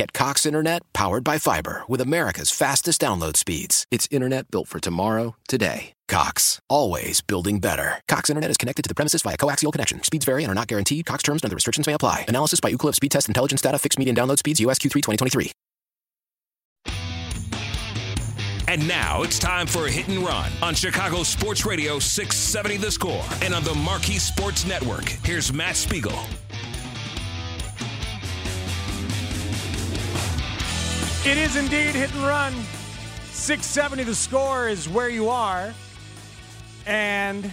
Get Cox Internet powered by fiber with America's fastest download speeds. It's internet built for tomorrow, today. Cox, always building better. Cox Internet is connected to the premises via coaxial connection. Speeds vary and are not guaranteed. Cox terms and other restrictions may apply. Analysis by Ookla Speed Test Intelligence Data. Fixed median download speeds. US Q3 2023. And now it's time for a hit and run on Chicago Sports Radio 670 The Score and on the Marquee Sports Network. Here's Matt Spiegel. It is indeed hit and run. 670 the score is where you are. And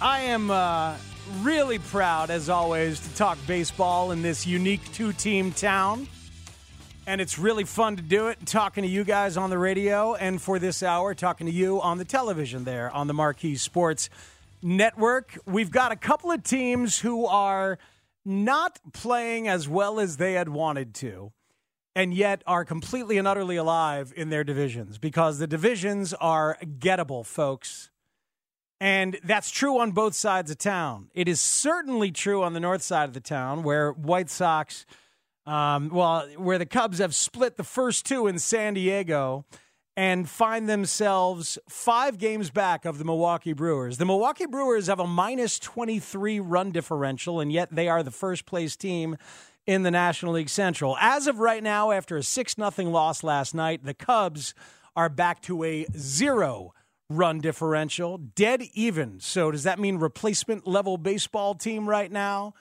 I am uh, really proud, as always, to talk baseball in this unique two team town. And it's really fun to do it, talking to you guys on the radio, and for this hour, talking to you on the television there on the Marquee Sports Network. We've got a couple of teams who are not playing as well as they had wanted to and yet are completely and utterly alive in their divisions because the divisions are gettable, folks. And that's true on both sides of town. It is certainly true on the north side of the town where White Sox, um, well, where the Cubs have split the first two in San Diego and find themselves five games back of the Milwaukee Brewers. The Milwaukee Brewers have a minus 23 run differential, and yet they are the first place team in the National League Central. As of right now, after a 6 0 loss last night, the Cubs are back to a zero run differential, dead even. So, does that mean replacement level baseball team right now?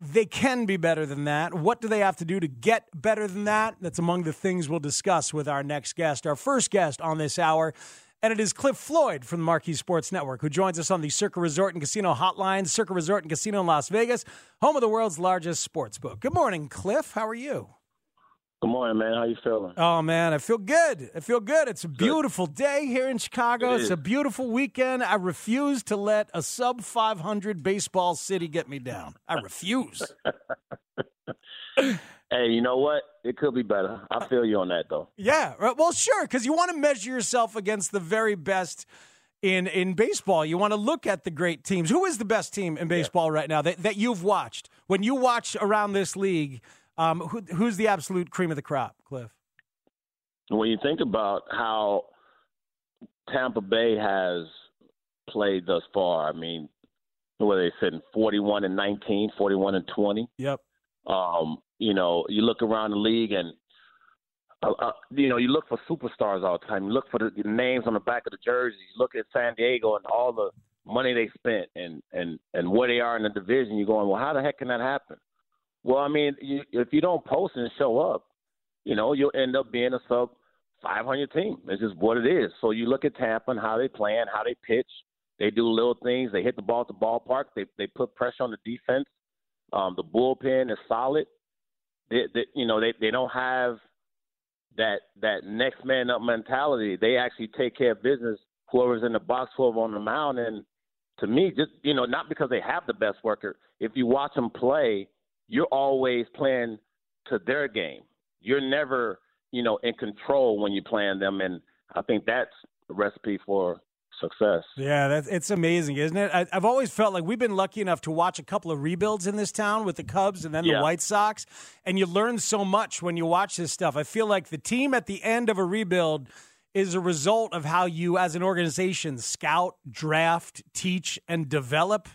They can be better than that. What do they have to do to get better than that? That's among the things we'll discuss with our next guest. Our first guest on this hour and it is Cliff Floyd from the Marquee Sports Network who joins us on the Circa Resort and Casino Hotline, Circa Resort and Casino in Las Vegas, home of the world's largest sports book. Good morning, Cliff. How are you? Good morning, man. How you feeling? Oh man, I feel good. I feel good. It's a beautiful good. day here in Chicago. It it's a beautiful weekend. I refuse to let a sub 500 baseball city get me down. I refuse. Hey, you know what? It could be better. I feel you on that, though. Yeah, well, sure, because you want to measure yourself against the very best in in baseball. You want to look at the great teams. Who is the best team in baseball yeah. right now that, that you've watched? When you watch around this league, um, who, who's the absolute cream of the crop, Cliff? When you think about how Tampa Bay has played thus far, I mean, what are they sitting 41 and 19, 41 and 20? Yep. Um, you know, you look around the league and uh, uh, you know, you look for superstars all the time. You look for the, names on the back of the jerseys. You look at San Diego and all the money they spent and and and where they are in the division. You're going, well, how the heck can that happen? Well, I mean, you, if you don't post and show up, you know, you'll end up being a sub 500 team. It's just what it is. So you look at Tampa and how they play and how they pitch. They do little things. They hit the ball at the ballpark. They they put pressure on the defense. Um, the bullpen is solid they, they you know they they don't have that that next man up mentality. They actually take care of business. Whoever's in the box, whoever on the mound, and to me, just you know, not because they have the best worker. If you watch them play, you're always playing to their game. You're never, you know, in control when you're playing them, and I think that's a recipe for success. Yeah, that's it's amazing, isn't it? I, have always felt like we've been lucky enough to watch a couple of rebuilds in this town with the Cubs and then yeah. the White Sox, and you learn so much when you watch this stuff. I feel like the team at the end of a rebuild is a result of how you, as an organization, scout, draft, teach, and develop.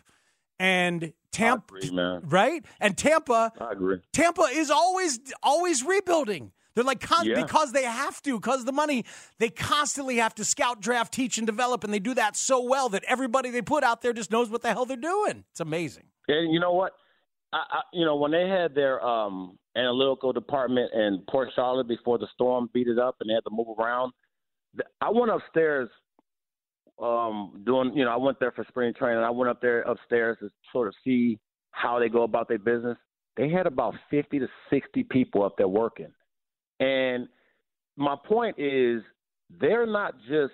And Tampa, agree, right? And Tampa, I agree. Tampa is always always rebuilding. They're like con- yeah. because they have to, because the money, they constantly have to scout, draft, teach, and develop, and they do that so well that everybody they put out there just knows what the hell they're doing. It's amazing. And you know what? I, I, you know, when they had their um, analytical department in Port Charlotte before the storm beat it up and they had to move around, I went upstairs um, doing, you know, I went there for spring training. I went up there upstairs to sort of see how they go about their business. They had about 50 to 60 people up there working. And my point is, they're not just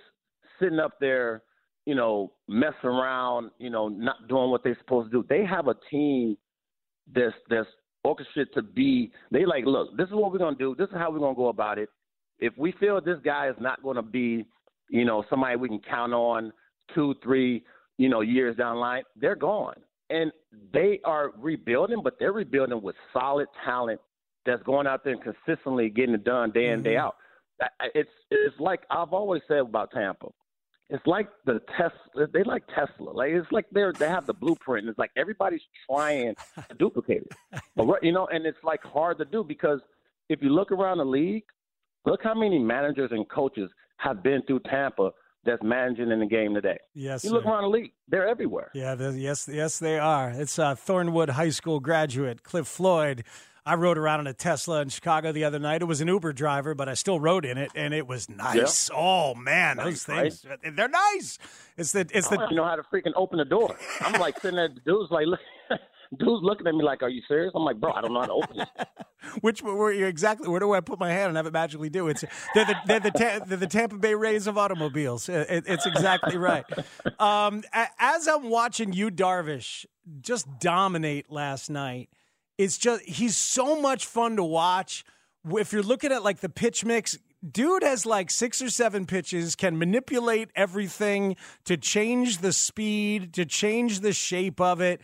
sitting up there, you know, messing around, you know, not doing what they're supposed to do. They have a team that's that's orchestrated to be. They like, look, this is what we're gonna do. This is how we're gonna go about it. If we feel this guy is not to be, you know, somebody we can count on two, three, you know, years down the line, they're gone. And they are rebuilding, but they're rebuilding with solid talent that's going out there and consistently getting it done day in, mm-hmm. day out. It's it's like I've always said about Tampa. It's like the Tesla. They like Tesla. Like it's like they're they have the blueprint. It's like everybody's trying to duplicate it. But you know, and it's like hard to do because if you look around the league, look how many managers and coaches have been through Tampa that's managing in the game today. Yes, you look around the league; they're everywhere. Yeah, yes, yes, they are. It's uh, Thornwood High School graduate Cliff Floyd I rode around in a Tesla in Chicago the other night. It was an Uber driver, but I still rode in it, and it was nice. Yeah. Oh man, nice, those things right? they're nice. It's the it's the you know how to freaking open the door. I'm like sitting there, dude's like. Look, dude's looking at me like, "Are you serious?" I'm like, "Bro, I don't know how to open it." Which where you exactly? Where do I put my hand and have it magically do? It's they're the they're the, they're the Tampa Bay Rays of automobiles. It, it's exactly right. Um, as I'm watching Yu Darvish just dominate last night, it's just he's so much fun to watch. If you're looking at like the pitch mix, dude has like six or seven pitches, can manipulate everything to change the speed, to change the shape of it.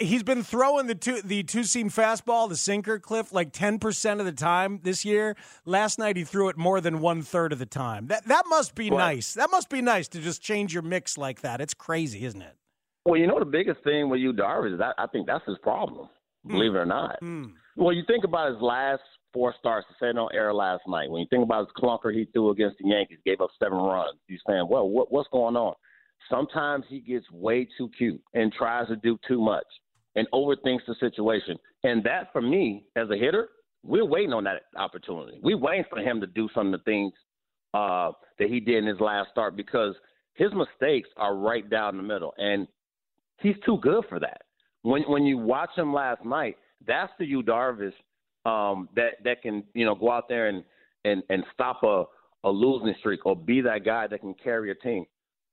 He's been throwing the two the two seam fastball, the sinker cliff, like ten percent of the time this year. Last night he threw it more than one third of the time. That that must be right. nice. That must be nice to just change your mix like that. It's crazy, isn't it? Well, you know the biggest thing with Yu Darvish is that I think that's his problem believe it or not. Mm. Well, you think about his last four starts, to say no error last night. When you think about his clunker he threw against the Yankees, gave up seven runs. You're saying, well, what, what's going on? Sometimes he gets way too cute and tries to do too much and overthinks the situation. And that, for me, as a hitter, we're waiting on that opportunity. We're waiting for him to do some of the things uh, that he did in his last start because his mistakes are right down the middle, and he's too good for that when when you watch him last night, that's the Yu Darvish um, that that can you know go out there and and and stop a a losing streak or be that guy that can carry a team.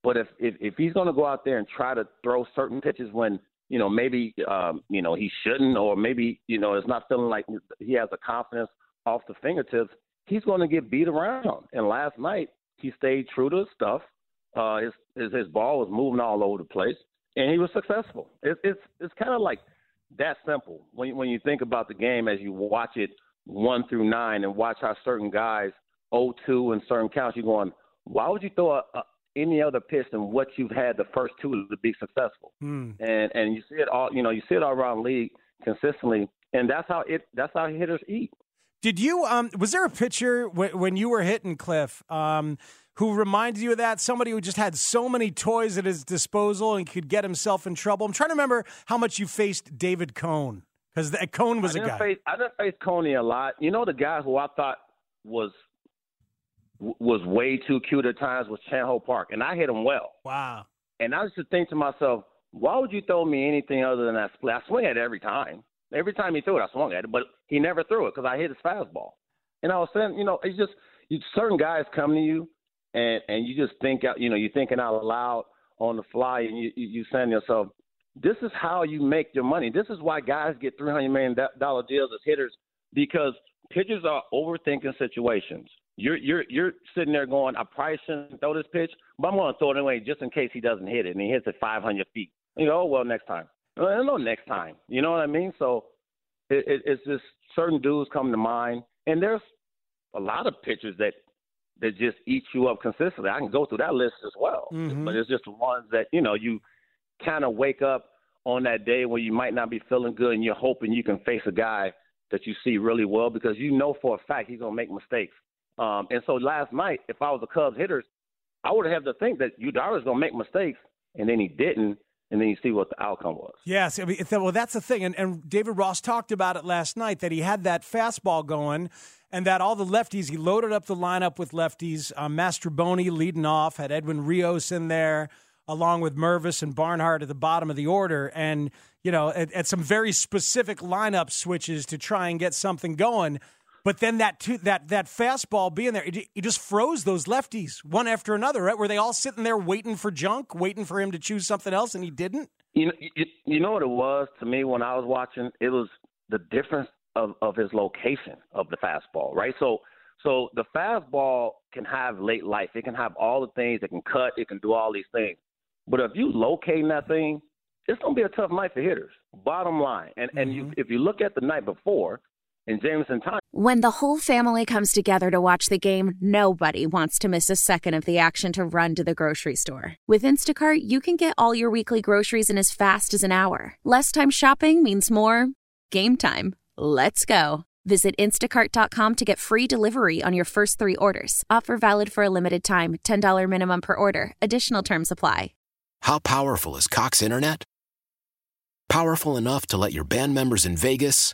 But if if, if he's going to go out there and try to throw certain pitches when you know maybe um, you know he shouldn't or maybe you know it's not feeling like he has the confidence off the fingertips, he's going to get beat around. And last night he stayed true to his stuff. Uh, his, his his ball was moving all over the place and he was successful. It, it's it's kind of like that simple when when you think about the game as you watch it one through nine and watch how certain guys 0-2 and certain counts. You're going, why would you throw a, a, any other pitch than what you've had the first two to be successful? Mm. And and you see it all. You know, you see it all around the league consistently, and that's how it. That's how hitters eat. Did you? Um, was there a pitcher when, when you were hitting Cliff? Um, who reminded you of that? Somebody who just had so many toys at his disposal and could get himself in trouble. I'm trying to remember how much you faced David Cone because Cone was a guy. Face, I didn't face Coney a lot. You know, the guy who I thought was was way too cute at times was Chan Ho Park, and I hit him well. Wow. And I used to think to myself, why would you throw me anything other than that split? I swing at it every time. Every time he threw it, I swung at it, but he never threw it because I hit his fastball. And I was saying, you know, it's just you, certain guys come to you and and you just think out, you know, you're thinking out loud on the fly, and you you saying to yourself, this is how you make your money. This is why guys get three hundred million dollar deals as hitters because pitchers are overthinking situations. You're you're you're sitting there going, I probably shouldn't throw this pitch, but I'm going to throw it anyway just in case he doesn't hit it, and he hits it 500 feet. You know, oh, well, next time. Well, no, next time. You know what I mean? So it, it, it's just certain dudes come to mind, and there's a lot of pitchers that that just eat you up consistently. I can go through that list as well, mm-hmm. but it's just the ones that you know you kind of wake up on that day when you might not be feeling good, and you're hoping you can face a guy that you see really well because you know for a fact he's gonna make mistakes. Um, and so last night, if I was a Cubs hitter, I would have to think that Yu Darvish gonna make mistakes, and then he didn't. And then you see what the outcome was. Yes, I mean, well, that's the thing, and, and David Ross talked about it last night that he had that fastball going, and that all the lefties he loaded up the lineup with lefties. Um, Mastrobuoni leading off had Edwin Rios in there along with Mervis and Barnhart at the bottom of the order, and you know at, at some very specific lineup switches to try and get something going. But then that two, that that fastball being there, it, it, just froze those lefties one after another. Right? Were they all sitting there waiting for junk, waiting for him to choose something else, and he didn't? You know, you, you know what it was to me when I was watching. It was the difference of of his location of the fastball. Right. So so the fastball can have late life. It can have all the things. It can cut. It can do all these things. But if you locate that thing, it's going to be a tough night for hitters. Bottom line. And mm-hmm. and you, if you look at the night before in Jameson Taillon. When the whole family comes together to watch the game, nobody wants to miss a second of the action to run to the grocery store. With Instacart, you can get all your weekly groceries in as fast as an hour. Less time shopping means more game time. Let's go. Visit instacart.com to get free delivery on your first three orders. Offer valid for a limited time $10 minimum per order. Additional terms apply. How powerful is Cox Internet? Powerful enough to let your band members in Vegas,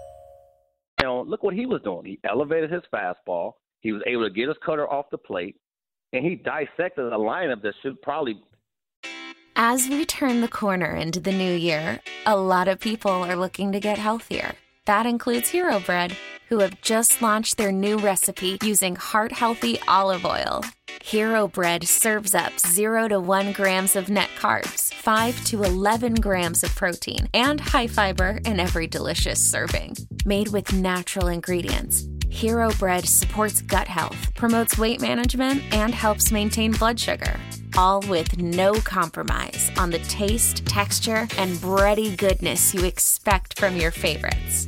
Look what he was doing. He elevated his fastball. He was able to get his cutter off the plate, and he dissected a lineup that should probably. As we turn the corner into the new year, a lot of people are looking to get healthier. That includes Hero Bread, who have just launched their new recipe using heart healthy olive oil. Hero Bread serves up 0 to 1 grams of net carbs, 5 to 11 grams of protein, and high fiber in every delicious serving. Made with natural ingredients, Hero Bread supports gut health, promotes weight management, and helps maintain blood sugar. All with no compromise on the taste, texture, and bready goodness you expect from your favorites.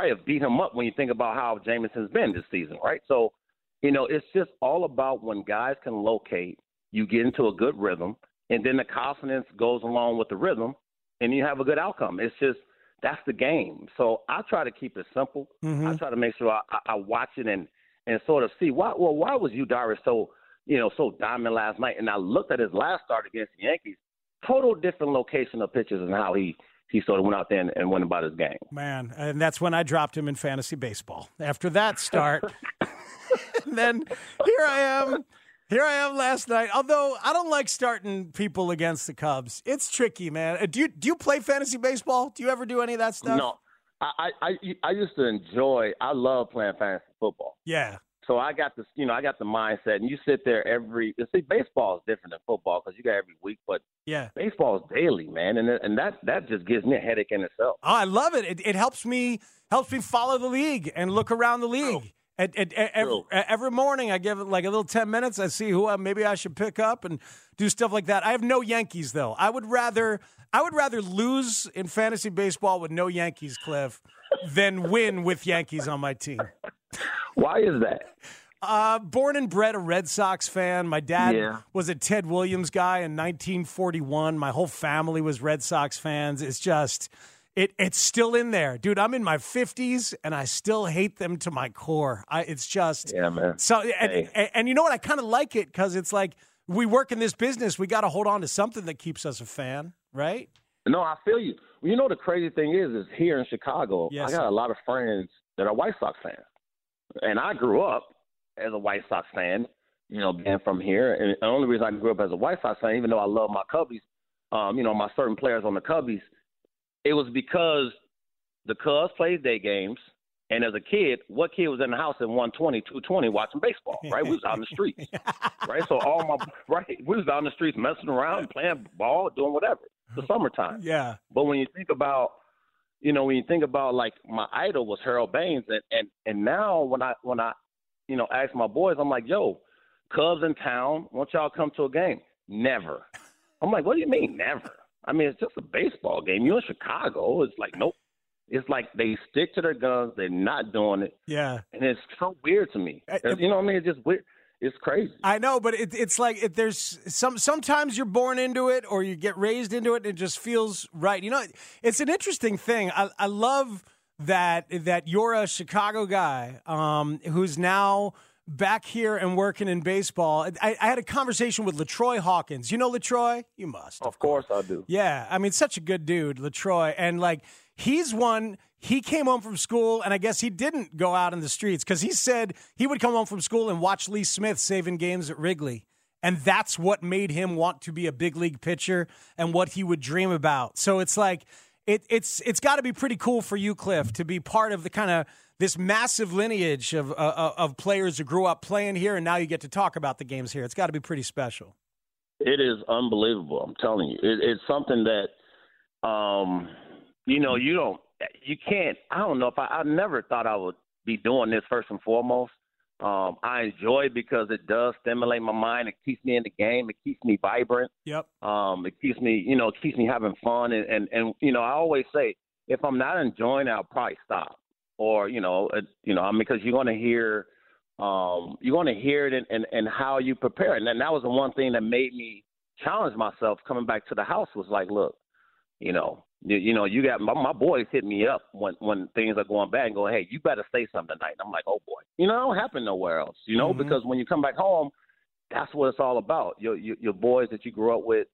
probably have beat him up when you think about how Jameson's been this season, right? So, you know, it's just all about when guys can locate, you get into a good rhythm, and then the confidence goes along with the rhythm, and you have a good outcome. It's just that's the game. So I try to keep it simple. Mm-hmm. I try to make sure I, I, watch it and and sort of see why. Well, why was Yu Darvish so you know so dominant last night? And I looked at his last start against the Yankees. Total different location of pitches and how he he sort of went out there and, and went about his game. Man, and that's when I dropped him in fantasy baseball. After that start, then here I am Here I am last night. Although I don't like starting people against the Cubs. It's tricky, man. Uh, Do you do you play fantasy baseball? Do you ever do any of that stuff? No, I, I I I used to enjoy. I love playing fantasy football. Yeah. So I got this, you know, I got the mindset, and you sit there every. See, baseball is different than football because you got every week, but Yeah. baseball is daily, man, and and that that just gives me a headache in itself. Oh, I love it. It, it helps me helps me follow the league and look around the league. At, at, at- every, every morning, I give it like a little ten minutes. I see who I, maybe I should pick up and do stuff like that. I have no Yankees though. I would rather I would rather lose in fantasy baseball with no Yankees, Cliff, than win with Yankees on my team. Why is that? Uh, born and bred a Red Sox fan. My dad Yeah. was a Ted Williams guy in 1941. My whole family was Red Sox fans. It's just, it it's still in there, dude. I'm in my 50s and I still hate them to my core. I, it's just, Yeah, man. so and, Hey. and, and you know what? I kind of like it because it's like we work in this business. We got to hold on to something that keeps us a fan, right? No, I feel you. You know the crazy thing is, is here in Chicago, Yes, I got sir. a lot of friends that are White Sox fans, and I grew up as a White Sox fan. You know, being from here, and the only reason I grew up as a White Sox fan, even though I love my Cubbies, um, you know, my certain players on the Cubbies, it was because the Cubs played day games. And as a kid, what kid was in the house at 120, 220 watching baseball, right? We was out in the streets, right? So all my, right, we was out in the streets messing around, playing ball, doing whatever. The summertime. Yeah. But when you think about, you know, when you think about like my idol was Harold Baines, and and and now when I when I, you know, ask my boys, I'm like, yo, Cubs in town, won't y'all come to a game? Never. I'm like, what do you mean never? I mean, it's just a baseball game. You're in Chicago. It's like nope. It's like they stick to their guns. They're not doing it, Yeah. and it's so weird to me. I- You know what I mean? It's just weird. It's crazy. I know, but it, it's like it, there's some. Sometimes you're born into it, or you get raised into it, and it just feels right. You know, it's an interesting thing. I, I love that that you're a Chicago guy um, who's now back here and working in baseball. I, I had a conversation with LaTroy Hawkins. You know LaTroy? You must. Of course I do. Yeah, I mean, such a good dude, LaTroy, and like he's one. He came home from school, and I guess he didn't go out in the streets because he said he would come home from school and watch Lee Smith saving games at Wrigley, and that's what made him want to be a big league pitcher and what he would dream about. So it's like it, it's it's got to be pretty cool for you, Cliff, to be part of the kind of this massive lineage of uh, of players who grew up playing here, and now you get to talk about the games here. It's got to be pretty special. It is unbelievable. I'm telling you, it, it's something that, um, you know, you don't, you can't. I don't know if I, I never thought I would be doing this first and foremost. Um, I enjoy it because it does stimulate my mind. It keeps me in the game. It keeps me vibrant. Yep. Um, it keeps me, you know, it keeps me having fun. And, and, and you know, I always say, if I'm not enjoying it, I'll probably stop. Or, you know, it, you know, I mean, because you're going to hear, um, you're going to hear it and, and, in how you prepare. And then that was the one thing that made me challenge myself coming back to the house was like, look, you know, you, you know, you got my, my boys hit me up when when things are going bad and go, hey, you better say something tonight. And I'm like, oh boy, you know, it don't happen nowhere else, you know, Mhm. because when you come back home, that's what it's all about. Your your, your boys that you grew up with,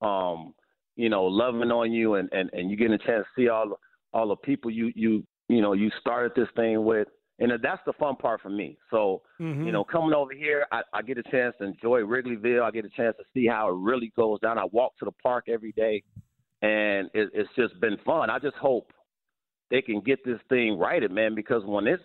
um, you know, loving on you, and and and you getting a chance to see all all the people you you you know you started this thing with, and that's the fun part for me. So Mhm. you know, coming over here, I, I get a chance to enjoy Wrigleyville. I get a chance to see how it really goes down. I walk to the park every day, and it, it's just been fun. I just hope they can get this thing righted, man, because when it's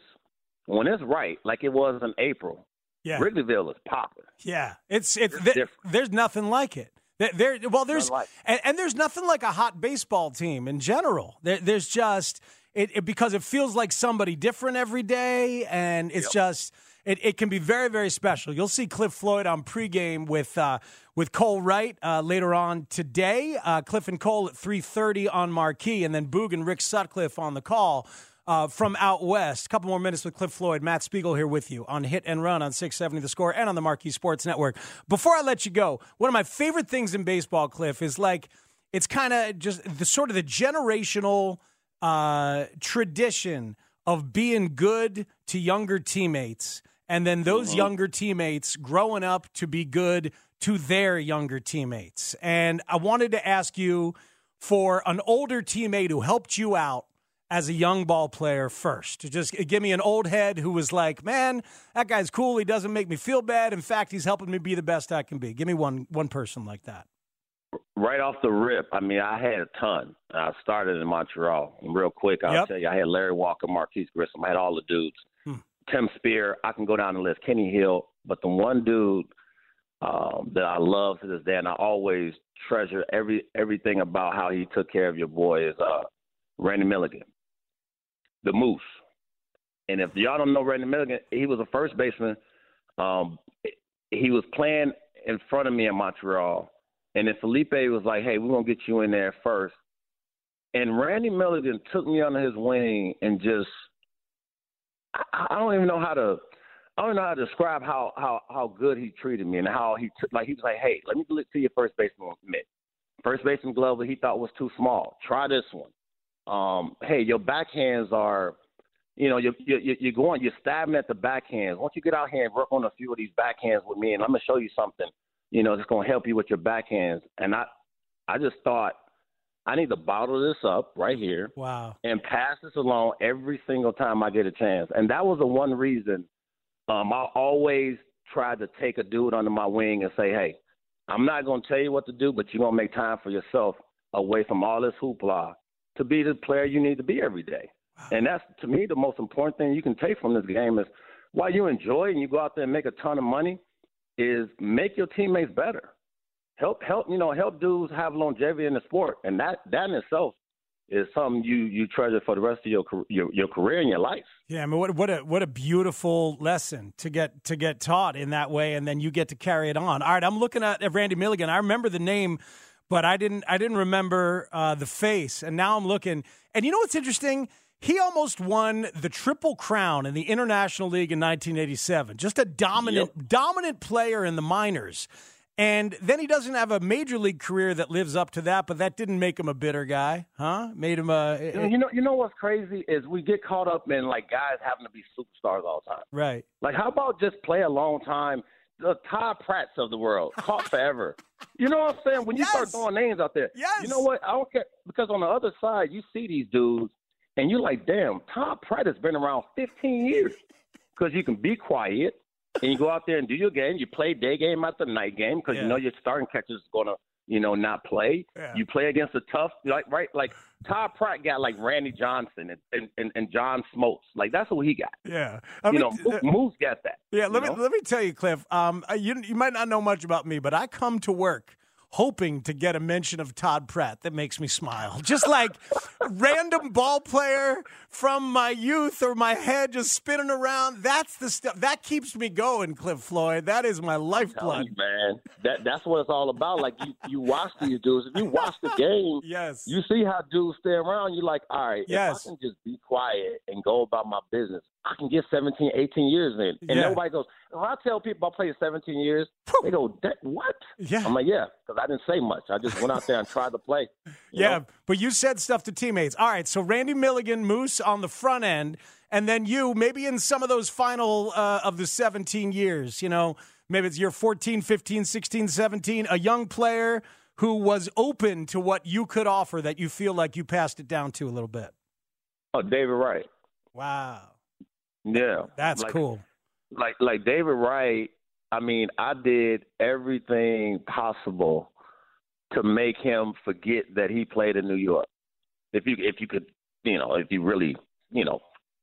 when it's right, like it was in April, Yeah. Wrigleyville is popping. Yeah, it's it's, It's there- there's nothing like it. There, well, there's like and, and there's nothing like a hot baseball team in general. There, there's just it, it because it feels like somebody different every day, and it's just it, it can be very very special. You'll see Cliff Floyd on pregame with uh, with Cole Wright uh, later on today. Uh, Cliff and Cole at three thirty on Marquee, and then Boog and Rick Sutcliffe on the call uh, from out west. A couple more minutes with Cliff Floyd. Matt Spiegel here with you on Hit and Run on 670 The Score and on the Marquee Sports Network. Before I let you go, one of my favorite things in baseball, Cliff, is like it's kind of just the sort of the generational uh, tradition of being good to younger teammates. And then those younger teammates growing up to be good to their younger teammates. And I wanted to ask you for an older teammate who helped you out as a young ball player first? Just give me an old head who was like, man, that guy's cool. He doesn't make me feel bad. In fact, he's helping me be the best I can be. Give me one one person like that. Right off the rip, I mean, I had a ton. I started in Montreal. And real quick, I'll Yep. tell you, I had Larry Walker, Marquis Grissom. I had all the dudes. Hmm. Tim Spehr, I can go down the list. Kenny Hill. But the one dude um, that I love to this day, and I always treasure every everything about how he took care of your boy is uh, Randy Milligan, the Moose. And if y'all don't know Randy Milligan, he was a first baseman. Um, he was playing in front of me in Montreal, and then Felipe was like, "Hey, we're gonna get you in there first. And Randy Milligan took me under his wing and just I, I don't even know how to I don't know how to describe how how how good he treated me and how he took like he was like, Hey, let me look to your first baseman mitt. First baseman glove that he thought was too small. Try this one. Um, hey, your backhands are you know, you're, you're, you're going, you're stabbing at the backhands. Why don't you get out here and work on a few of these backhands with me, and I'm gonna show you something, you know, that's gonna help you with your backhands. And I, I just thought I need to bottle this up right here Wow. and pass this along every single time I get a chance. And that was the one reason um, I always try to take a dude under my wing and say, hey, I'm not going to tell you what to do, but you're going to make time for yourself away from all this hoopla to be the player you need to be every day. And that's, to me, the most important thing you can take from this game is while you enjoy it and you go out there and make a ton of money, is make your teammates better. Help, help, you know, help dudes have longevity in the sport, and that that in itself is something you you treasure for the rest of your your, your career and your life. Yeah, I mean, what what a what a beautiful lesson to get to get taught in that way, and then you get to carry it on. All right, I'm looking at, at Randy Milligan. I remember the name, but I didn't I didn't remember uh, the face, and now I'm looking. And you know what's interesting? He almost won the triple crown in the International League in 1987. Just a dominant dominant player in the minors. And then he doesn't have a major league career that lives up to that, but that didn't make him a bitter guy, huh? Made him a You know, you know, you know what's crazy is we get caught up in like guys having to be superstars all the time. right. Like, how about just play a long time? The Todd Pratts of the world, caught forever. You know what I'm saying? When you start throwing names out there, Yes. you know what? I don't care because on the other side, you see these dudes, and you're like, damn, Todd Pratt has been around 15 years because you can be quiet and you go out there and do your game. You play day game after night game because Yeah. you know your starting catcher is going to, you know, not play. Yeah. You play against a tough, like right, like Todd Pratt got like Randy Johnson and and, and, John Smoltz. Like that's what he got. Yeah. I you mean, know, uh, Moose got that. Yeah, let me know? let me tell you, Cliff. Um, uh, you you might not know much about me, but I come to work hoping to get a mention of Todd Pratt that makes me smile. Just like random ball player from my youth or my head just spinning around. That's the stuff that keeps me going, Cliff Floyd. That is my lifeblood. you, man. That that's what it's all about. Like you, you watch these dudes. If you watch the game, Yes. you see how dudes stay around. You're like, all right, Yes. if I can just be quiet and go about my business, I can get 17, 18 years in. And Yeah. nobody goes. When I tell people I played 17 years, they go, what? Yeah. I'm like, yeah, because I didn't say much. I just went out there and tried to play. Yeah, know? but you said stuff to teammates. All right, so Randy Milligan, Moose on the front end, and then you, maybe in some of those final uh, of the 17 years, you know, maybe it's year 14, 15, 16, 17, a young player who was open to what you could offer that you feel like you passed it down to a little bit. Oh, David Wright. Wow. Yeah, That's Like- cool. like like David Wright, I mean, I did everything possible to make him forget that he played in New York. If you if you could, you know, if you really, you know,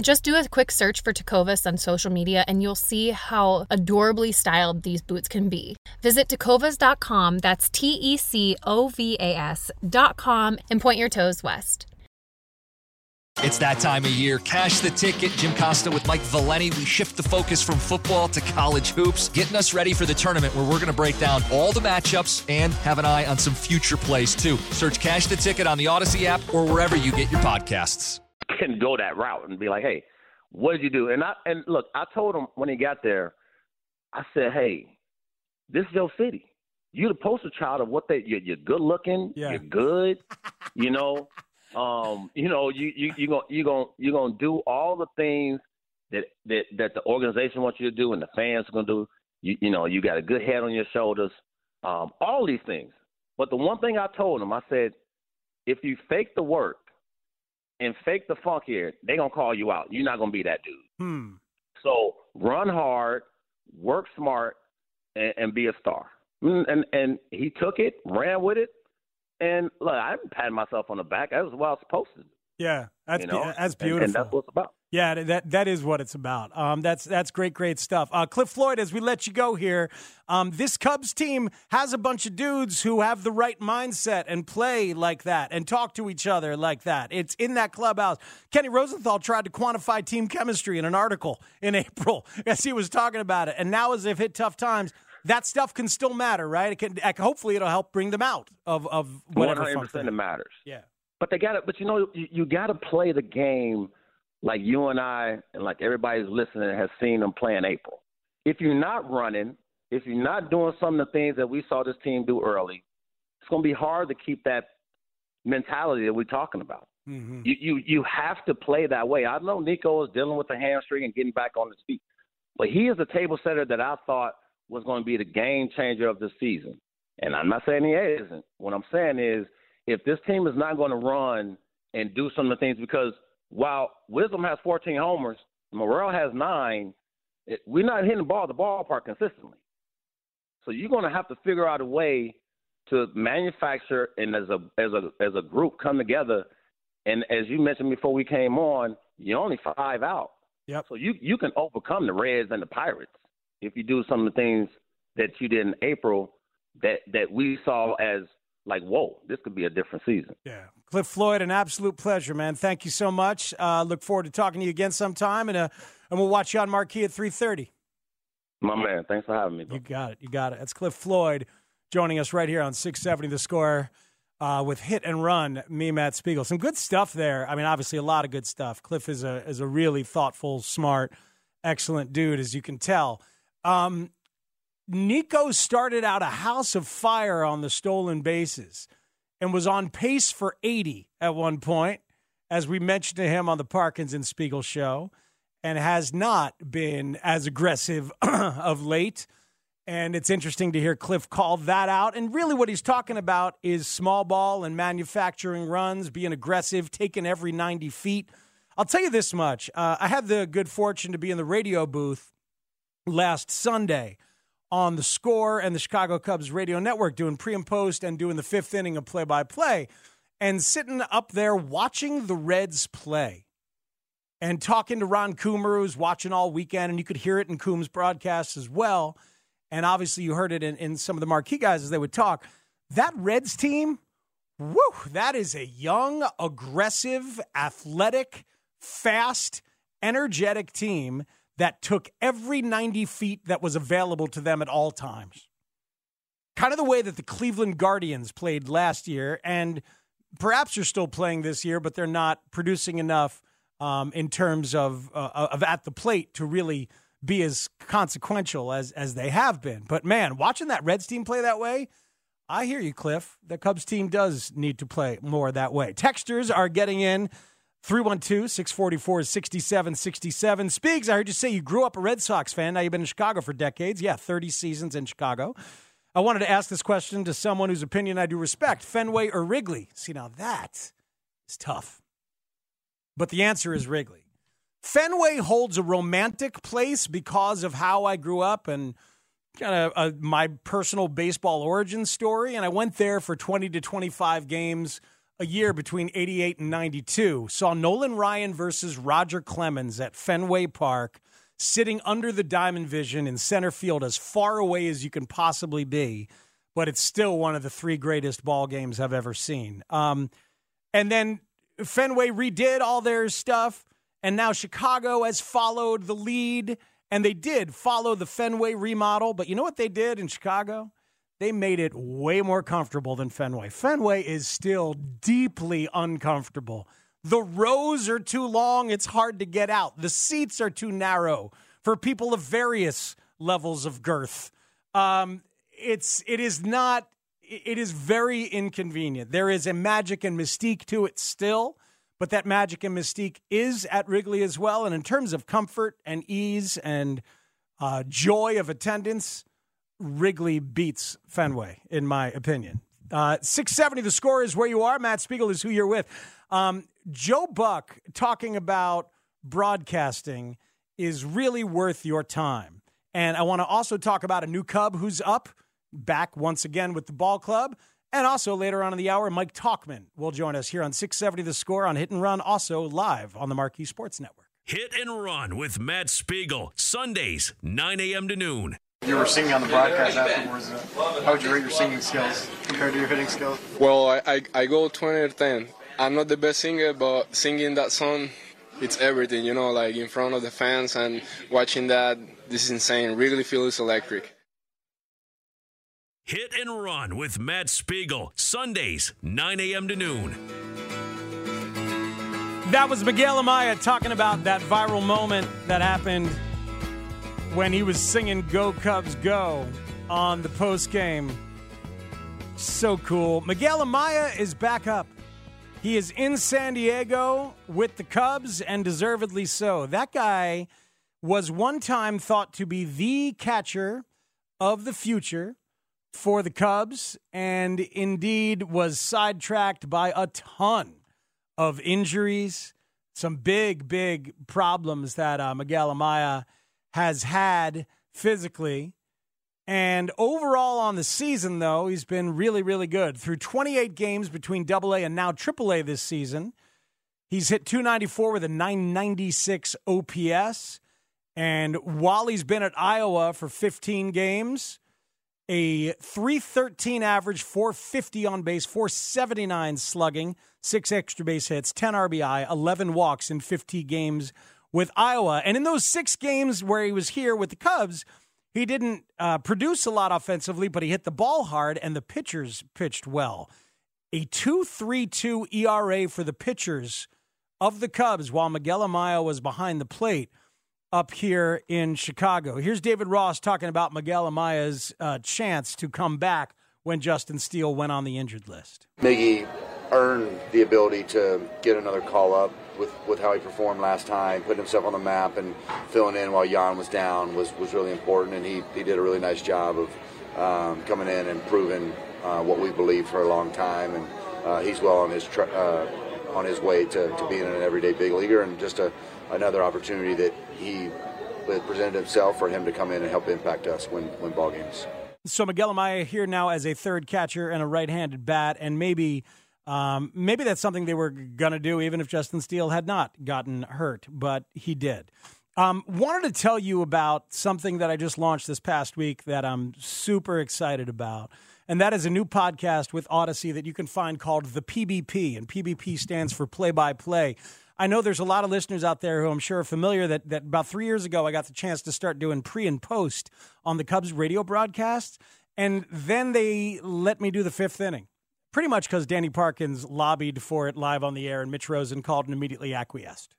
Just do a quick search for Tecovas on social media and you'll see how adorably styled these boots can be. Visit tecovas.com, that's T E C O V A S.com, and point your toes west. It's that time of year. Cash the ticket. Jim Costa with Mike Valenti. We shift the focus from football to college hoops, getting us ready for the tournament where we're going to break down all the matchups and have an eye on some future plays, too. Search Cash the Ticket on the Audacy app or wherever you get your podcasts can go that route and be like, hey, what did you do? And I and look, I told him when he got there, I said, hey, this is your city. You're the poster child of what they. You're, you're good looking. Yeah. You're good. you know, um, you know, you you you gonna you gonna you gonna do all the things that that that the organization wants you to do and the fans are gonna do. You you know, you got a good head on your shoulders. Um, all these things. But the one thing I told him, I said, if you fake the work and fake the funk here, they gonna call you out. You're not gonna be that dude. Hmm. So run hard, work smart, and, and be a star. Mm, and and he took it, ran with it, and look, I'm patting myself on the back. That was what I was supposed to. do. Yeah, that's you know? that's beautiful. And, and, that's what it's about. Yeah, that that is what it's about. Um, that's that's great, great stuff. Uh, Cliff Floyd, as we let you go here, um, this Cubs team has a bunch of dudes who have the right mindset and play like that and talk to each other like that. It's in that clubhouse. Kenny Rosenthal tried to quantify team chemistry in an article in April as he was talking about it, and now as they've hit tough times, that stuff can still matter, right? It can. Hopefully, it'll help bring them out of of whatever. One hundred percent, it matters. Yeah, but they got to. But you know, you, you got to play the game like you and I and like everybody's listening has seen them play in April. If you're not running, if you're not doing some of the things that we saw this team do early, it's going to be hard to keep that mentality that we're talking about. Mm-hmm. You, you you have to play that way. I know Nico is dealing with the hamstring and getting back on his feet, but he is a table setter that I thought was going to be the game changer of the season. And I'm not saying he isn't. What I'm saying is, if this team is not going to run and do some of the things, because while Wisdom has 14 homers, Morel has nine. It, we're not hitting the ball at the ballpark consistently. So you're going to have to figure out a way to manufacture and as a as a as a group come together. And as you mentioned before we came on, you're only five out. Yep. So you you can overcome the Reds and the Pirates if you do some of the things that you did in April that that we saw as like, whoa, this could be a different season. Yeah. Cliff Floyd, an absolute pleasure, man. Thank you so much. Uh, look forward to talking to you again sometime, and uh, and we'll watch you on Marquee at three thirty. My man, thanks for having me. Bro. You got it. You got it. That's Cliff Floyd joining us right here on six seventy the score. Uh, with hit and run, me Matt Spiegel. Some good stuff there. I mean, obviously a lot of good stuff. Cliff is a is a really thoughtful, smart, excellent dude, as you can tell. Um, Nico started out a house of fire on the stolen bases and was on pace for 80 at one point, as we mentioned to him on the Parkins and Spiegel show, and has not been as aggressive of late. And it's interesting to hear Cliff call that out. And really, what he's talking about is small ball and manufacturing runs, being aggressive, taking every 90 feet. I'll tell you this much uh, I had the good fortune to be in the radio booth last Sunday on the score and the Chicago Cubs radio network doing pre and post and doing the fifth inning of play by play and sitting up there watching the Reds play and talking to Ron Coomer, who's watching all weekend, and you could hear it in Coombs' broadcasts as well. And obviously, you heard it in, in some of the marquee guys as they would talk. That Reds team, whoo, that is a young, aggressive, athletic, fast, energetic team that took every 90 feet that was available to them at all times. Kind of the way that the Cleveland Guardians played last year, and perhaps are still playing this year, but they're not producing enough um, in terms of uh, of at the plate to really be as consequential as as they have been. But man, watching that Reds team play that way, I hear you, Cliff. The Cubs team does need to play more that way. Texters are getting in. 312 644 6767. Speaks, I heard you say you grew up a Red Sox fan. Now you've been in Chicago for decades. Yeah, 30 seasons in Chicago. I wanted to ask this question to someone whose opinion I do respect Fenway or Wrigley? See, now that is tough. But the answer is Wrigley. Fenway holds a romantic place because of how I grew up and kind of my personal baseball origin story. And I went there for 20 to 25 games a year between 88 and 92. Saw Nolan Ryan versus Roger Clemens at Fenway Park, sitting under the diamond vision in center field as far away as you can possibly be. But it's still one of the three greatest ball games I've ever seen. Um, and then Fenway redid all their stuff and now Chicago has followed the lead, and they did follow the Fenway remodel. But you know what they did in Chicago? They made it way more comfortable than Fenway. Fenway is still deeply uncomfortable. The rows are too long, it's hard to get out. The seats are too narrow for people of various levels of girth. Um, it's it is not it is very inconvenient. There is a magic and mystique to it still but that magic and mystique is at Wrigley as well. And in terms of comfort and ease and uh, joy of attendance, Wrigley beats Fenway, in my opinion. Uh, 670, the score is where you are. Matt Spiegel is who you're with. Um, Joe Buck talking about broadcasting is really worth your time. And I want to also talk about a new Cub who's up, back once again with the ball club. And also later on in the hour, Mike Tauchman will join us here on 670 The Score on Hit and Run, also live on the Marquee Sports Network. Hit and Run with Matt Spiegel, Sundays, 9 a.m. to noon. You were singing on the broadcast afterwards. Uh, how would you rate your singing skills compared to your hitting skills? Well, I, I, I go 20 or 10. I'm not the best singer, but singing that song, it's everything, you know, like in front of the fans and watching that, this is insane. Wrigley Field is electric. Hit and Run with Matt Spiegel, Sundays, 9 a.m. to noon. That was Miguel Amaya talking about that viral moment that happened when he was singing Go Cubs Go on the post game. So cool. Miguel Amaya is back up. He is in San Diego with the Cubs, and deservedly so. That guy was one time thought to be the catcher of the future for the Cubs and indeed was sidetracked by a ton of injuries, some big, big problems that uh, Miguel Amaya has had physically. And overall on the season, though, he's been really, really good. Through 28 games between AA and now AAA this season, he's hit 294 with a 996 OPS. And while he's been at Iowa for 15 games, a 313 average, 450 on base, 479 slugging, six extra base hits, 10 RBI, 11 walks in 50 games with Iowa. And in those six games where he was here with the Cubs, he didn't uh, produce a lot offensively, but he hit the ball hard and the pitchers pitched well. A 2.32 ERA for the pitchers of the Cubs while Miguel Amaya was behind the plate up here in Chicago. Here's David Ross talking about Miguel Amaya's uh, chance to come back when Justin Steele went on the injured list. Miggy earned the ability to get another call up with, with how he performed last time, putting himself on the map and filling in while Yan was down was, was really important, and he, he did a really nice job of um, coming in and proving uh, what we believed for a long time, and uh, he's well on his uh, on his way to, to being an everyday big leaguer, and just a another opportunity that he presented himself for him to come in and help impact us win, win ball games. So Miguel Amaya here now as a third catcher and a right-handed bat, and maybe um, maybe that's something they were going to do even if Justin Steele had not gotten hurt, but he did. Um, wanted to tell you about something that I just launched this past week that I'm super excited about. And that is a new podcast with Audacy that you can find called The PBP. And PBP stands for play by play. I know there's a lot of listeners out there who I'm sure are familiar that, that about three years ago I got the chance to start doing pre and post on the Cubs radio broadcasts. And then they let me do the fifth inning, pretty much because Danny Parkins lobbied for it live on the air and Mitch Rosen called and immediately acquiesced.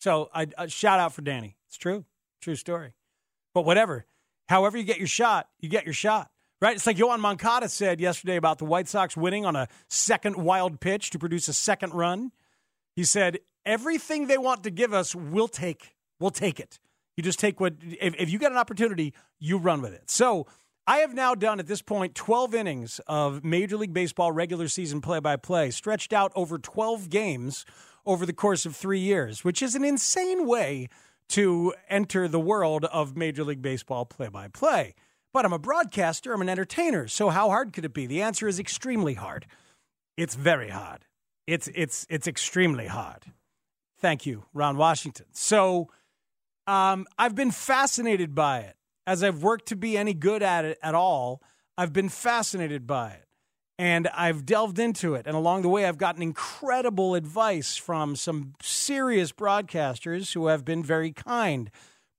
So I, shout out for Danny. It's true, true story. But whatever, however you get your shot, you get your shot. Right? It's like Yoan Moncada said yesterday about the White Sox winning on a second wild pitch to produce a second run. He said, everything they want to give us, we'll take. We'll take it. You just take what, if, if you get an opportunity, you run with it. So I have now done at this point 12 innings of Major League Baseball regular season play by play, stretched out over 12 games over the course of three years, which is an insane way to enter the world of Major League Baseball play by play. But I'm a broadcaster, I'm an entertainer. So how hard could it be? The answer is extremely hard. It's very hard. It's it's it's extremely hard. Thank you, Ron Washington. So um, I've been fascinated by it. As I've worked to be any good at it at all, I've been fascinated by it. And I've delved into it. And along the way, I've gotten incredible advice from some serious broadcasters who have been very kind.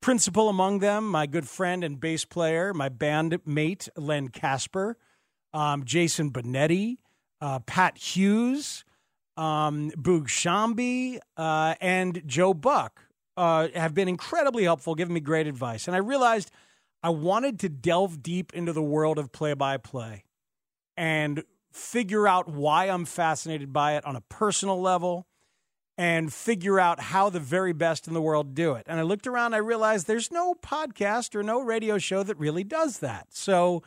Principal among them, my good friend and bass player, my bandmate, Len Kasper, um, Jason Benetti, uh, Pat Hughes, um, Boog Sciambi, uh, and Joe Buck uh, have been incredibly helpful, giving me great advice. And I realized I wanted to delve deep into the world of play by play and figure out why I'm fascinated by it on a personal level and figure out how the very best in the world do it. And I looked around, I realized there's no podcast or no radio show that really does that. So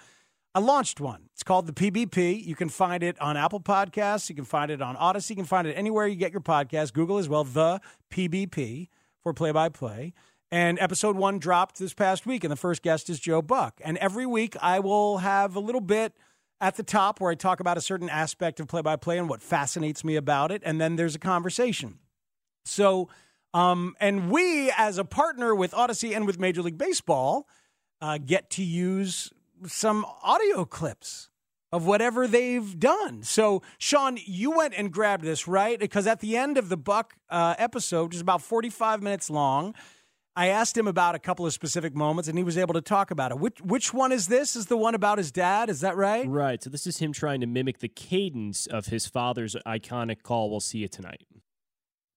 I launched one. It's called the PBP. You can find it on Apple Podcasts, you can find it on Audacy, you can find it anywhere you get your podcast. Google as well, the PBP for play by play. And episode one dropped this past week, and the first guest is Joe Buck. And every week I will have a little bit at the top where I talk about a certain aspect of play by play and what fascinates me about it. And then there's a conversation. So, um, and we, as a partner with Audacy and with Major League Baseball, uh, get to use some audio clips of whatever they've done. So, Sean, you went and grabbed this, right? Because at the end of the Buck uh, episode, which is about 45 minutes long, I asked him about a couple of specific moments, and he was able to talk about it. Which which one is this? Is the one about his dad? Is that right? Right. So this is him trying to mimic the cadence of his father's iconic call. We'll see you tonight,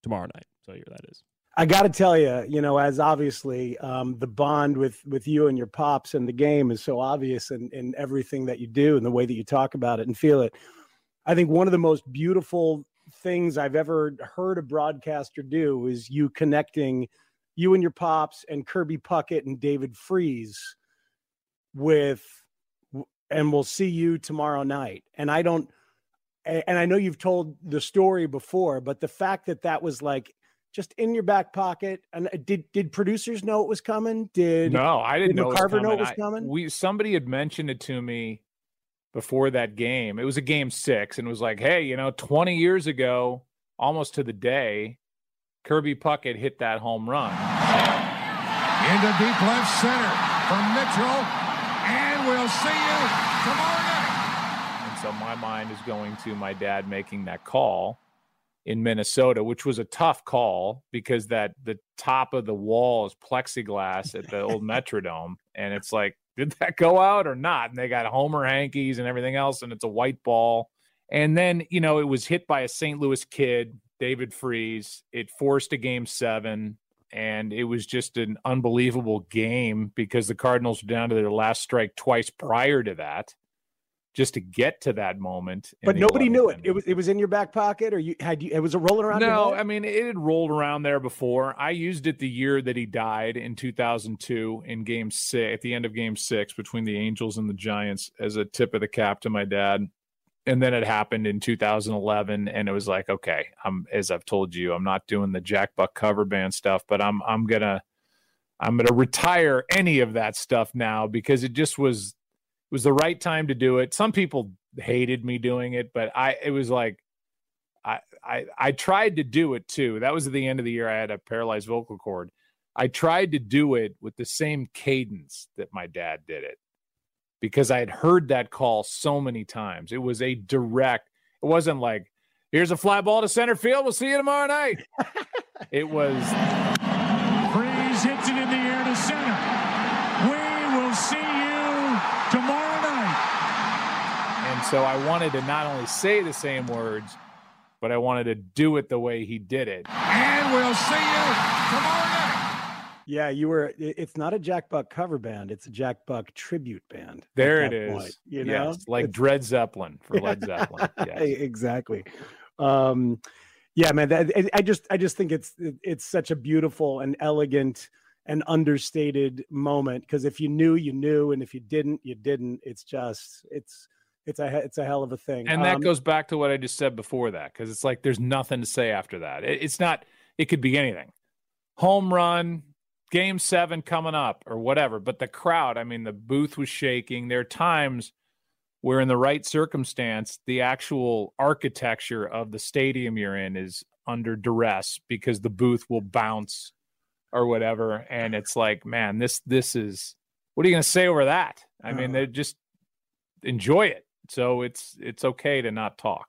tomorrow night. So here that is. I got to tell you, you know, as obviously um, the bond with with you and your pops and the game is so obvious in, in everything that you do and the way that you talk about it and feel it. I think one of the most beautiful things I've ever heard a broadcaster do is you connecting you and your pops and Kirby Puckett and David Freese with and we'll see you tomorrow night. And I don't and I know you've told the story before, but the fact that that was like just in your back pocket and uh, did did producers know it was coming? Did No, I didn't did know McCarver it was coming. I- we somebody had mentioned it to me before that game. It was a game 6 and it was like, "Hey, you know, 20 years ago, almost to the day, Kirby Puckett hit that home run." Into deep left center from Mitchell. And we'll see you tomorrow night. And so my mind is going to my dad making that call in Minnesota, which was a tough call because that the top of the wall is plexiglass at the old Metrodome, and it's like, did that go out or not? And they got Homer hankies and everything else, and it's a white ball. And then you know it was hit by a St. Louis kid, David Freese. It forced a game seven. And it was just an unbelievable game because the Cardinals were down to their last strike twice prior to that, just to get to that moment. But nobody knew it. It was it was in your back pocket, or you had you, it was a rolling around. no? I mean it had rolled around there before. I used it the year that he died in 2002 in Game Six, at the end of Game Six between the Angels and the Giants, as a tip of the cap to my dad. And then it happened in 2011, and it was like, okay, I'm as I've told you, I'm not doing the Jack Buck cover band stuff, but I'm I'm gonna I'm gonna retire any of that stuff now because it just was it was the right time to do it. Some people hated me doing it, but I it was like I, I I tried to do it too. That was at the end of the year. I had a paralyzed vocal cord. I tried to do it with the same cadence that my dad did it because I had heard that call so many times. It was a direct. It wasn't like, "Here's a fly ball to center field. We'll see you tomorrow night." it was Freese hits it in the air to center. We will see you tomorrow night. And so I wanted to not only say the same words, but I wanted to do it the way he did it. And and we'll see you tomorrow night. Yeah, you were. It's not a Jack Buck cover band; it's a Jack Buck tribute band. There it is. point, you know, yes, like It's- Dred Zeppelin for Led Zeppelin. Yes. exactly. Um, yeah, man. That, I- just, I just think it's, it- it's such a beautiful and elegant and understated moment. Because if you knew, you knew, and if you didn't, you didn't. It's just, it's, it's a, it's a hell of a thing. And that Um, goes back to what I just said before that, because it's like there's nothing to say after that. It- it's not. It could be anything. Home run, game seven coming up, or whatever. But the crowd, I mean, the booth was shaking. There are times where, in the right circumstance, the actual architecture of the stadium you're in is under duress because the booth will bounce or whatever. And it's like, man, this this is. What are you going to say over that? I mean, they just enjoy it. So it's it's okay to not talk.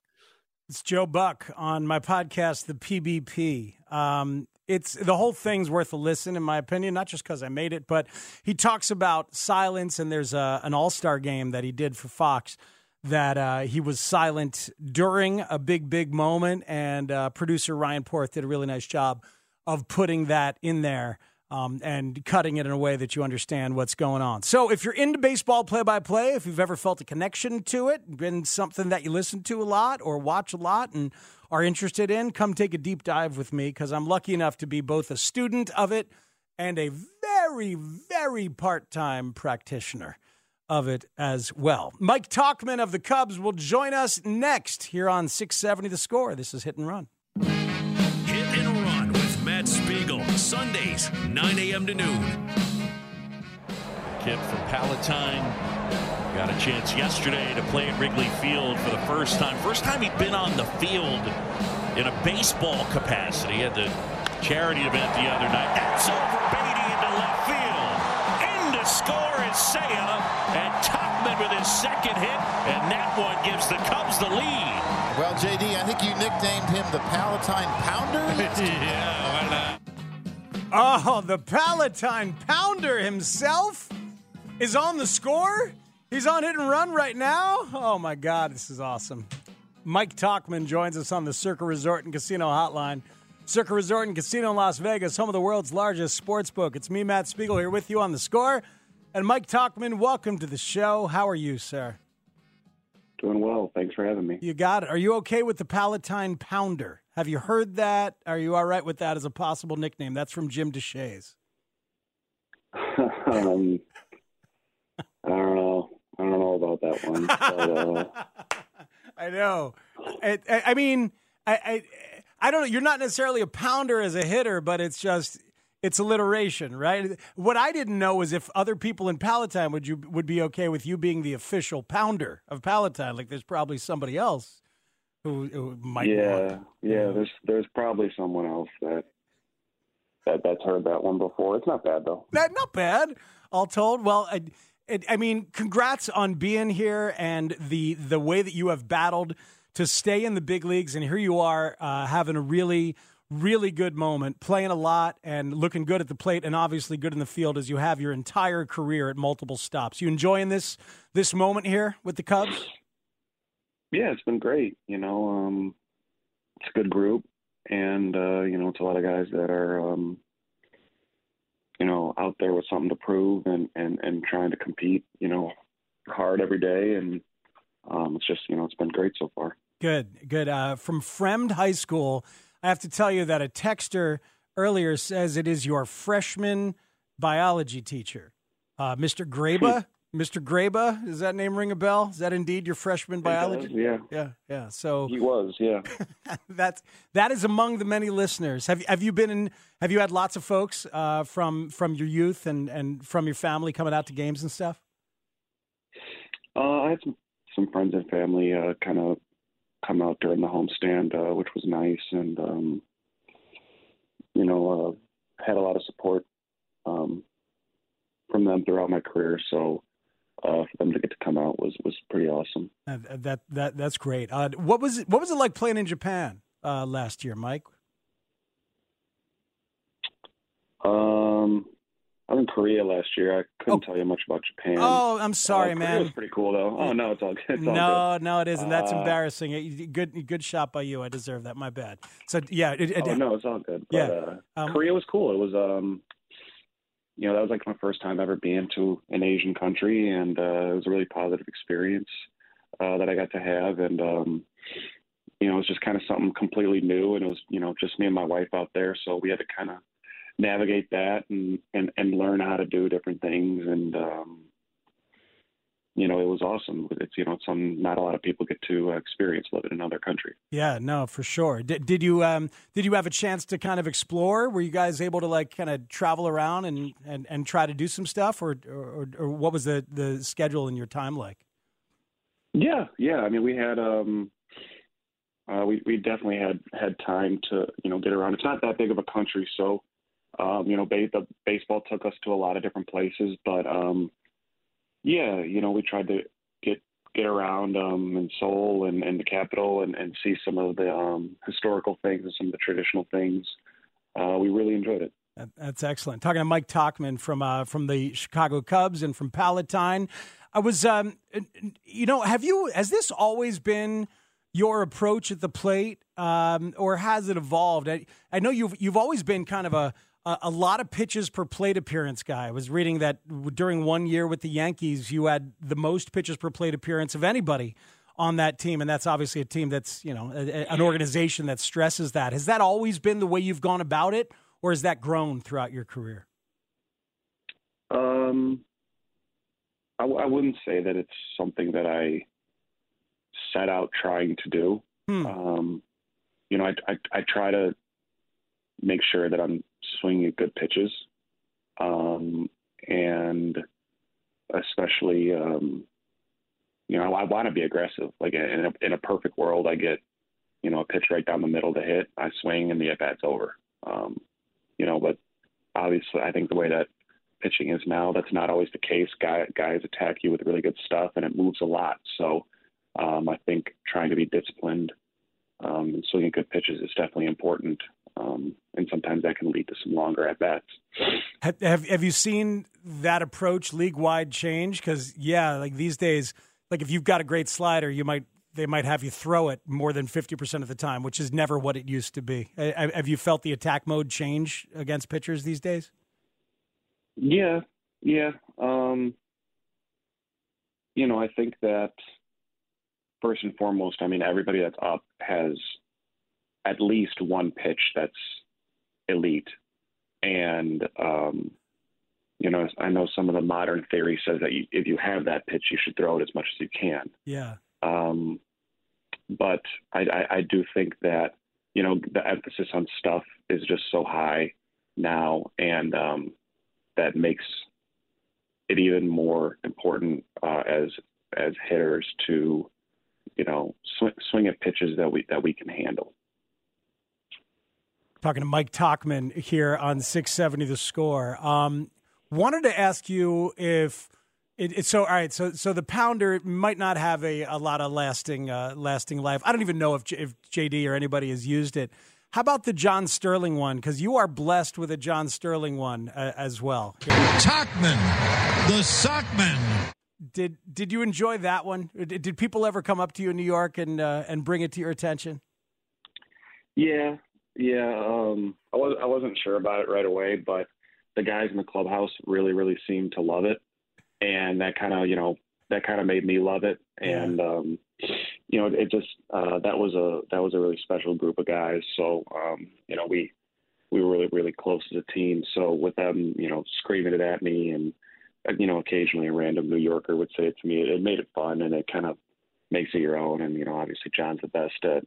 It's Joe Buck on my podcast, The PBP. Um, it's the whole thing's worth a listen, in my opinion, not just because I made it, but he talks about silence. And there's a, an All Star game that he did for Fox that uh, he was silent during a big, big moment. And uh, producer Ryan Porth did a really nice job of putting that in there um, and cutting it in a way that you understand what's going on. So, if you're into baseball play by play, if you've ever felt a connection to it, been something that you listen to a lot or watch a lot and are interested in, come take a deep dive with me because I'm lucky enough to be both a student of it and a very, very part time practitioner of it as well. Mike Tauchman of the Cubs will join us next here on 670 The Score. This is Hit and Run. Matt Spiegel. Sundays, 9 a.m. to noon. Kid from Palatine got a chance yesterday to play at Wrigley Field for the first time. First time he'd been on the field in a baseball capacity at the charity event the other night. That's over Beatty into left field. In to score is Seiya, and Tauchman with his second hit, and that one gives the Cubs the lead. Well, JD, I think you nicknamed him the Palatine Pounder. yeah? Oh, the Palatine Pounder himself is on the score. He's on hit and run right now. Oh my God, this is awesome. Mike Tauchman joins us on the Circa Resort and Casino Hotline. Circa Resort and Casino in Las Vegas, home of the world's largest sports book. It's me, Matt Spiegel, here with you on the score. And Mike Tauchman, welcome to the show. How are you, sir? Doing well. Thanks for having me. You got it. Are you okay with the Palatine Pounder? Have you heard that? Are you all right with that as a possible nickname? That's from Jim Deshaies. um, I don't know. I don't know about that one. But, uh, I know. I, I, I mean, I, I, I don't know. You're not necessarily a pounder as a hitter, but it's just it's alliteration, right? What I didn't know is if other people in Palatine would you would be okay with you being the official pounder of Palatine. Like, there's probably somebody else who, who might. yeah, yeah. There's there's probably someone else that that that's heard that one before. It's not bad though. Not, not bad, all told. Well, I, it, I mean, congrats on being here and the the way that you have battled to stay in the big leagues, and here you are uh, having a really, really good moment, playing a lot and looking good at the plate, and obviously good in the field as you have your entire career at multiple stops. You enjoying this this moment here with the Cubs? Yeah, it's been great. You know, um, it's a good group, and uh, you know, it's a lot of guys that are, um, you know, out there with something to prove and and and trying to compete. You know, hard every day, and um, it's just you know, it's been great so far. Good, good. Uh, from Fremd High School, I have to tell you that a texter earlier says it is your freshman biology teacher, uh, Mr. Graba. Mr. Graba, does that name ring a bell? Is that indeed your freshman biology? does, yeah. yeah, yeah. So He was, yeah. that's that is among the many listeners. Have you have you been in? Have you had lots of folks uh, from from your youth and and from your family coming out to games and stuff? Uh, I had some some friends and family uh, kind of out during the homestand, uh, which was nice, and um, you know, uh, had a lot of support um, from them throughout my career. So uh, for them to get to come out was was pretty awesome. Uh, that that that's great. Uh, what was it? What was it like playing in Japan uh, last year, Mike? Um, I was in Korea last year. I couldn't tell you much about Japan. Oh, I'm sorry, uh, man. Korea was pretty cool though. Oh no, it's all good. It's all no, good. no, it isn't. That's Uh, embarrassing. Uh, Good, good shot by you. I deserve that. My bad. So yeah, it, it, oh no, it's all good. But, Yeah. uh, Um, Korea was cool. It was um, you know, that was like my first time ever being to an Asian country, and uh, it was a really positive experience uh, that I got to have, and um, you know, it was just kind of something completely new, and it was you know just me and my wife out there, so we had to kind of navigate that and and and learn how to do different things, and um, you know, it was awesome. It's you know, some not a lot of people get to uh, experience living in another country. Yeah, no, for sure. Did, did you um did you have a chance to kind of explore? Were you guys able to like kind of travel around and, and, and try to do some stuff, or, or or what was the the schedule and your time like? Yeah, yeah. I mean, we had um, uh, we we definitely had had time to you know get around. It's not that big of a country, so um, you know, ba- the baseball took us to a lot of different places. But um, yeah, you know, we tried to get get around um, in Seoul and, and the capital and, and see some of the um, historical things and some of the traditional things. Uh, we really enjoyed it. That's excellent. Talking to Mike Tauchman from uh, from the Chicago Cubs and from Palatine. I was, um, you know, have you? Has this always been your approach at the plate, um, or has it evolved? I, I know you've you've always been kind of a a a lot of pitches per plate appearance guy. I was reading that during one year with the Yankees, you had the most pitches per plate appearance of anybody on that team, and that's obviously a team that's you know a, a- an organization that stresses that. Has that always been the way you've gone about it, or has that grown throughout your career? Um, I wouldn't say that it's something that I set out trying to do. Um, you know, I, I I try to make sure that I'm swinging good pitches, um, and especially, um, you know, I, want to be aggressive. Like in a, in a perfect world, I get, you know, a pitch right down the middle to hit. I swing and the at bat's over. Um, you know, but obviously, I think the way that pitching is now, that's not always the case. Guy, guys attack you with really good stuff, and it moves a lot. So um, I think trying to be disciplined um, and swinging good pitches is definitely important. Um, and sometimes that can lead to some longer at bats. Have, have have you seen that approach league wide change? Because yeah, like these days, like if you've got a great slider, you might they might have you throw it more than fifty percent of the time, which is never what it used to be. Uh, Have have you felt the attack mode change against pitchers these days? Yeah, yeah. Um, you know, I think that first and foremost, I mean, everybody that's up has at least one pitch that's elite. And, um, you know, I know some of the modern theory says that you, if you have that pitch, you should throw it as much as you can. Yeah. Um, but I, I, I do think that you know the emphasis on stuff is just so high now, and um, that makes it even more important uh, as as hitters to you know swing, swing at pitches that we that we can handle. Talking to Mike Tauchman here on 670 The Score. Um, wanted to ask you if it, it's so all right. So so the pounder might not have a, a lot of lasting uh, lasting life. I don't even know if J- if JD or anybody has used it. How about the John Sterling one? Because you are blessed with a John Sterling one uh, as well. Tauchman, the Sockman. Did did you enjoy that one? Did, did people ever come up to you in New York and uh, and bring it to your attention? Yeah, yeah. Um, I was I wasn't sure about it right away, but the guys in the clubhouse really really seemed to love it, and that kind of you know that kind of made me love it, and um, you know it just uh, that was a that was a really special group of guys. So um, you know we we were really really close as a team. So with them you know screaming it at me and uh, you know occasionally a random New Yorker would say it to me, it, it made it fun and it kind of makes it your own. And you know obviously John's the best at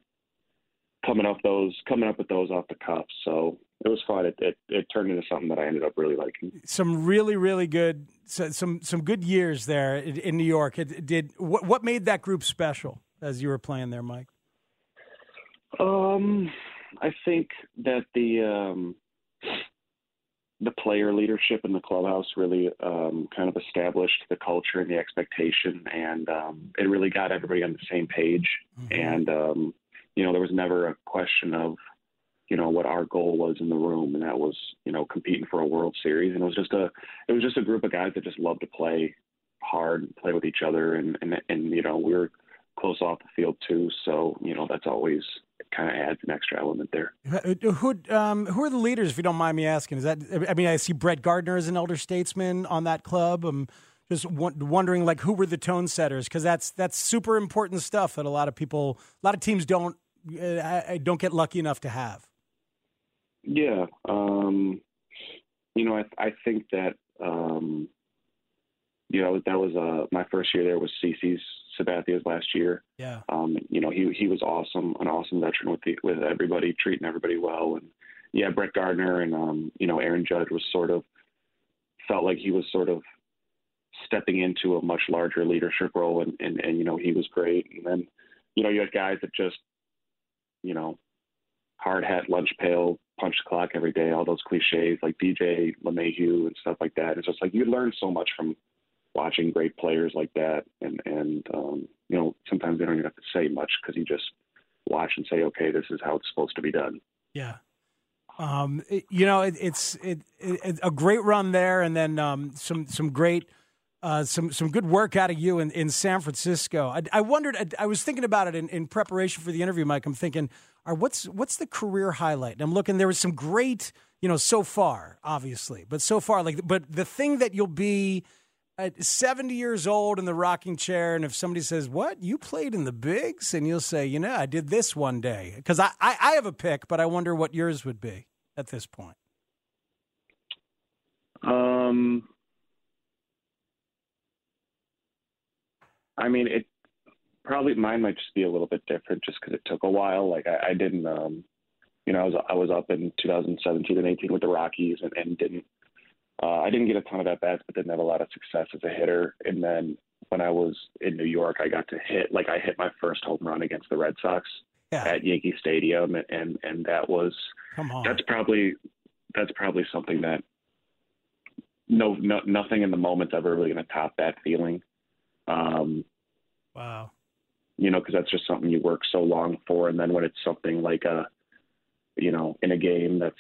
coming off those coming up with those off the cuff. So it was fun. It, it it turned into something that I ended up really liking. Some really really good some some good years there in, in New York. It did what what made that group special as you were playing there, Mike? Um, I think that the um, the player leadership in the clubhouse really um, kind of established the culture and the expectation, and um, it really got everybody on the same page. And um, you know, there was never a question of you know what our goal was in the room, and that was you know competing for a World Series, and it was just a it was just a group of guys that just loved to play hard, and play with each other, and and and you know we were close off the field too, so you know that's always kind of adds an extra element there. Who um, who are the leaders, if you don't mind me asking? Is that I mean I see Brett Gardner as an elder statesman on that club. I'm just wondering like who were the tone setters because that's that's super important stuff that a lot of people, a lot of teams don't uh, don't get lucky enough to have. Yeah, um, you know I I think that um, you know that was uh, my first year there was CC's Sabathia's last year. Yeah. Um, you know, he he was awesome, an awesome veteran with the, with everybody, treating everybody well, and yeah, Brett Gardner and um, you know Aaron Judge was sort of felt like he was sort of stepping into a much larger leadership role, and and and you know he was great, and then you know you had guys that just you know hard hat, lunch pail, punch the clock every day, all those cliches like DJ LeMahieu and stuff like that. It's just like you learn so much from watching great players like that, and and um, you know sometimes they don't even have to say much because you just watch and say, okay, this is how it's supposed to be done. Yeah. Um, it, you know, it, it's it, it, a great run there, and then um, some some great, uh, some some good work out of you in, in San Francisco. I, I wondered, I, I, was thinking about it in, in preparation for the interview, Mike. I'm thinking, are what's what's the career highlight? And I'm looking. There was some great, you know, so far, obviously, but so far, like, but the thing that you'll be at 70 years old in the rocking chair, and if somebody says, What? You played in the bigs? And you'll say, You know, I did this one day. Because I, I, I, have a pick, but I wonder what yours would be at this point. Um, I mean, it probably mine might just be a little bit different just because it took a while. Like, I, I didn't, um, you know, I was, I was up in 2017 and 18 with the Rockies and, and didn't uh, I didn't get a ton of at bats, but didn't have a lot of success as a hitter. And then when I was in New York, I got to hit like I hit my first home run against the Red Sox yeah. at Yankee Stadium, and and that was that's probably that's probably something that no, no nothing in the moment's ever really going to top that feeling. Um, wow. You know, because that's just something you work so long for, and then when it's something like a, you know, in a game that's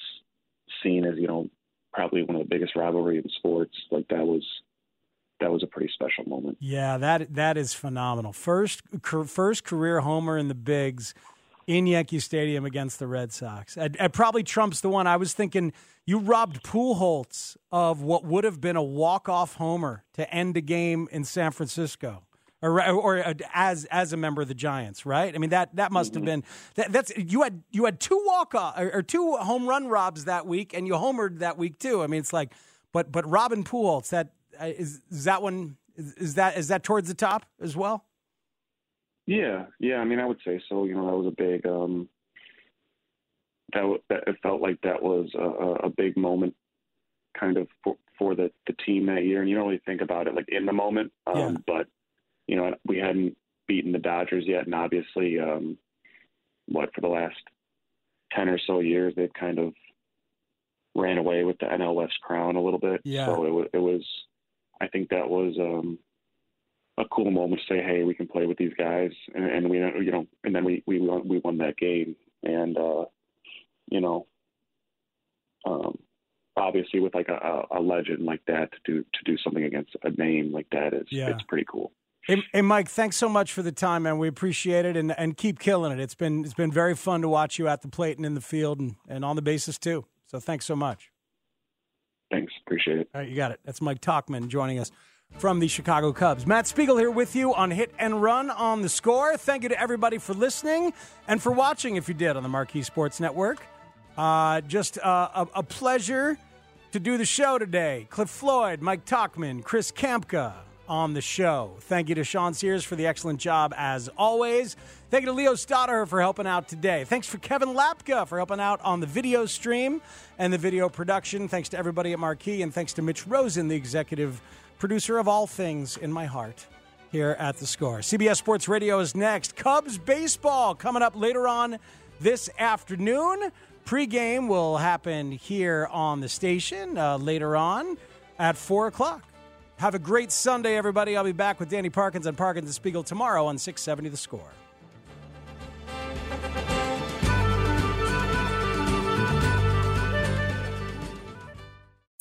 seen as you know probably one of the biggest rivalry in sports. Like that was that was a pretty special moment. Yeah, that that is phenomenal. First first career homer in the bigs in Yankee Stadium against the Red Sox. It, probably trumps the one I was thinking. You robbed Pujols of what would have been a walk off homer to end a game in San Francisco or, or uh, as as a member of the Giants, right? I mean that that must have mm-hmm. been that, that's you had you had two walk off or, or, two home run robs that week, and you homered that week too. I mean, it's like, but but Robin Pujols, that uh, is, is that one is that is that towards the top as well? Yeah, yeah. I mean, I would say so. You know, that was a big. um that, that it felt like that was a, a big moment, kind of for, for the the team that year. And you don't really think about it like in the moment, um, yeah. but you know, we hadn't beaten the Dodgers yet, and obviously, um, what for the last ten or so years, they've kind of ran away with the NL West crown a little bit. Yeah. So it, it was, I think that was um, a cool moment to say, hey, we can play with these guys, and, and we, you know, and then we we won, we won that game, and uh, you know, um, obviously with like a, a legend like that to do to do something against a name like that is yeah. it's pretty cool. Hey, hey, Mike, thanks so much for the time, man. We appreciate it, and, and keep killing it. It's been it's been very fun to watch you at the plate and in the field, and, and on the bases too. So thanks so much. Thanks, appreciate it. All right, you got it. That's Mike Tauchman joining us from the Chicago Cubs. Matt Spiegel here with you on Hit and Run on the Score. Thank you to everybody for listening and for watching. If you did on the Marquee Sports Network, uh, just uh, a, a pleasure to do the show today. Cliff Floyd, Mike Tauchman, Chris Kamka on the show. Thank you to Sean Sears for the excellent job as always. Thank you to Leo Stoddard for helping out today. Thanks for Kevin Lapka for helping out on the video stream and the video production. Thanks to everybody at Marquee, and thanks to Mitch Rosen, the executive producer of all things in my heart here at the score. CBS Sports Radio is next. Cubs baseball coming up later on this afternoon. Pre-game will happen here on the station uh, later on at 4 o'clock. Have a great Sunday, everybody. I'll be back with Danny Parkins and Parkins and Spiegel tomorrow on 670 The Score.